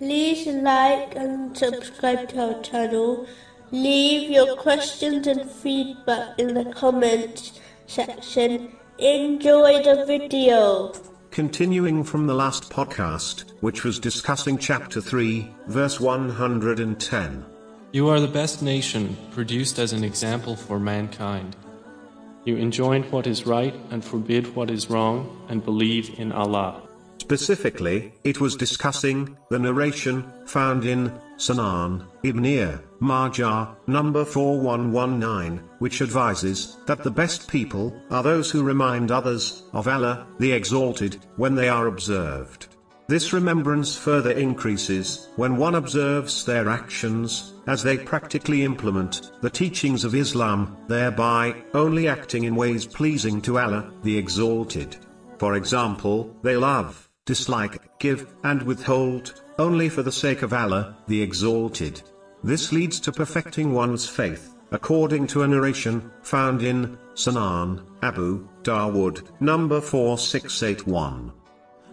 like and subscribe to our channel. Leave your questions and feedback in the comments section. Enjoy the video. Continuing from the last podcast, which was discussing chapter 3, verse 110. You are the best nation, produced as an example for mankind. You enjoin what is right and forbid what is wrong, and believe in Allah. Specifically, it was discussing the narration found in Sunan Ibn Majah number 4119, which advises that the best people are those who remind others of Allah, the Exalted, when they are observed. This remembrance further increases when one observes their actions, as they practically implement the teachings of Islam, thereby only acting in ways pleasing to Allah, the Exalted. For example, they love dislike, give, and withhold, only for the sake of Allah, the Exalted. This leads to perfecting one's faith, according to a narration found in Sunan Abu Dawood, number 4681.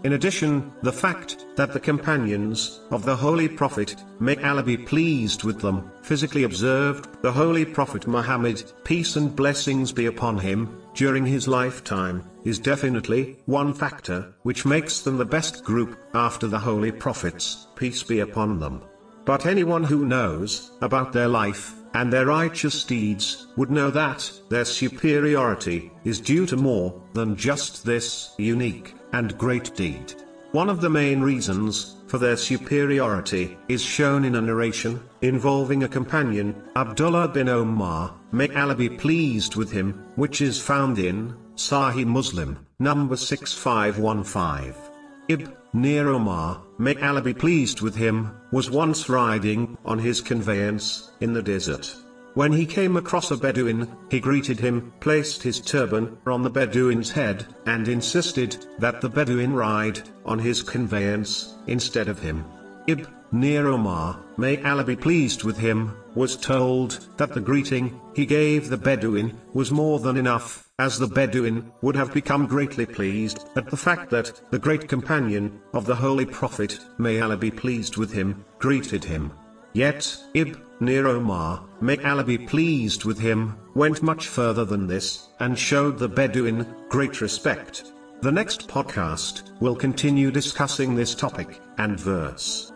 In addition, the fact that the companions of the Holy Prophet, may Allah be pleased with them, physically observed the Holy Prophet Muhammad, peace and blessings be upon him, during his lifetime, is definitely one factor which makes them the best group after the Holy Prophets, peace be upon them. But anyone who knows about their life and their righteous deeds would know that their superiority is due to more than just this unique and great deed. One of the main reasons for their superiority is shown in a narration involving a companion, Abdullah bin Omar, may Allah be pleased with him, which is found in Sahih Muslim, number 6515. Ibn Omar, may Allah be pleased with him, was once riding on his conveyance in the desert. When he came across a Bedouin, he greeted him, placed his turban on the Bedouin's head, and insisted that the Bedouin ride on his conveyance instead of him. Ibn Omar, may Allah be pleased with him, was told that the greeting he gave the Bedouin was more than enough, as the Bedouin would have become greatly pleased at the fact that the great companion of the Holy Prophet, may Allah be pleased with him, greeted him. Yet, Ibn Omar, may Allah be pleased with him, went much further than this, and showed the Bedouin great respect. The next podcast will continue discussing this topic and verse.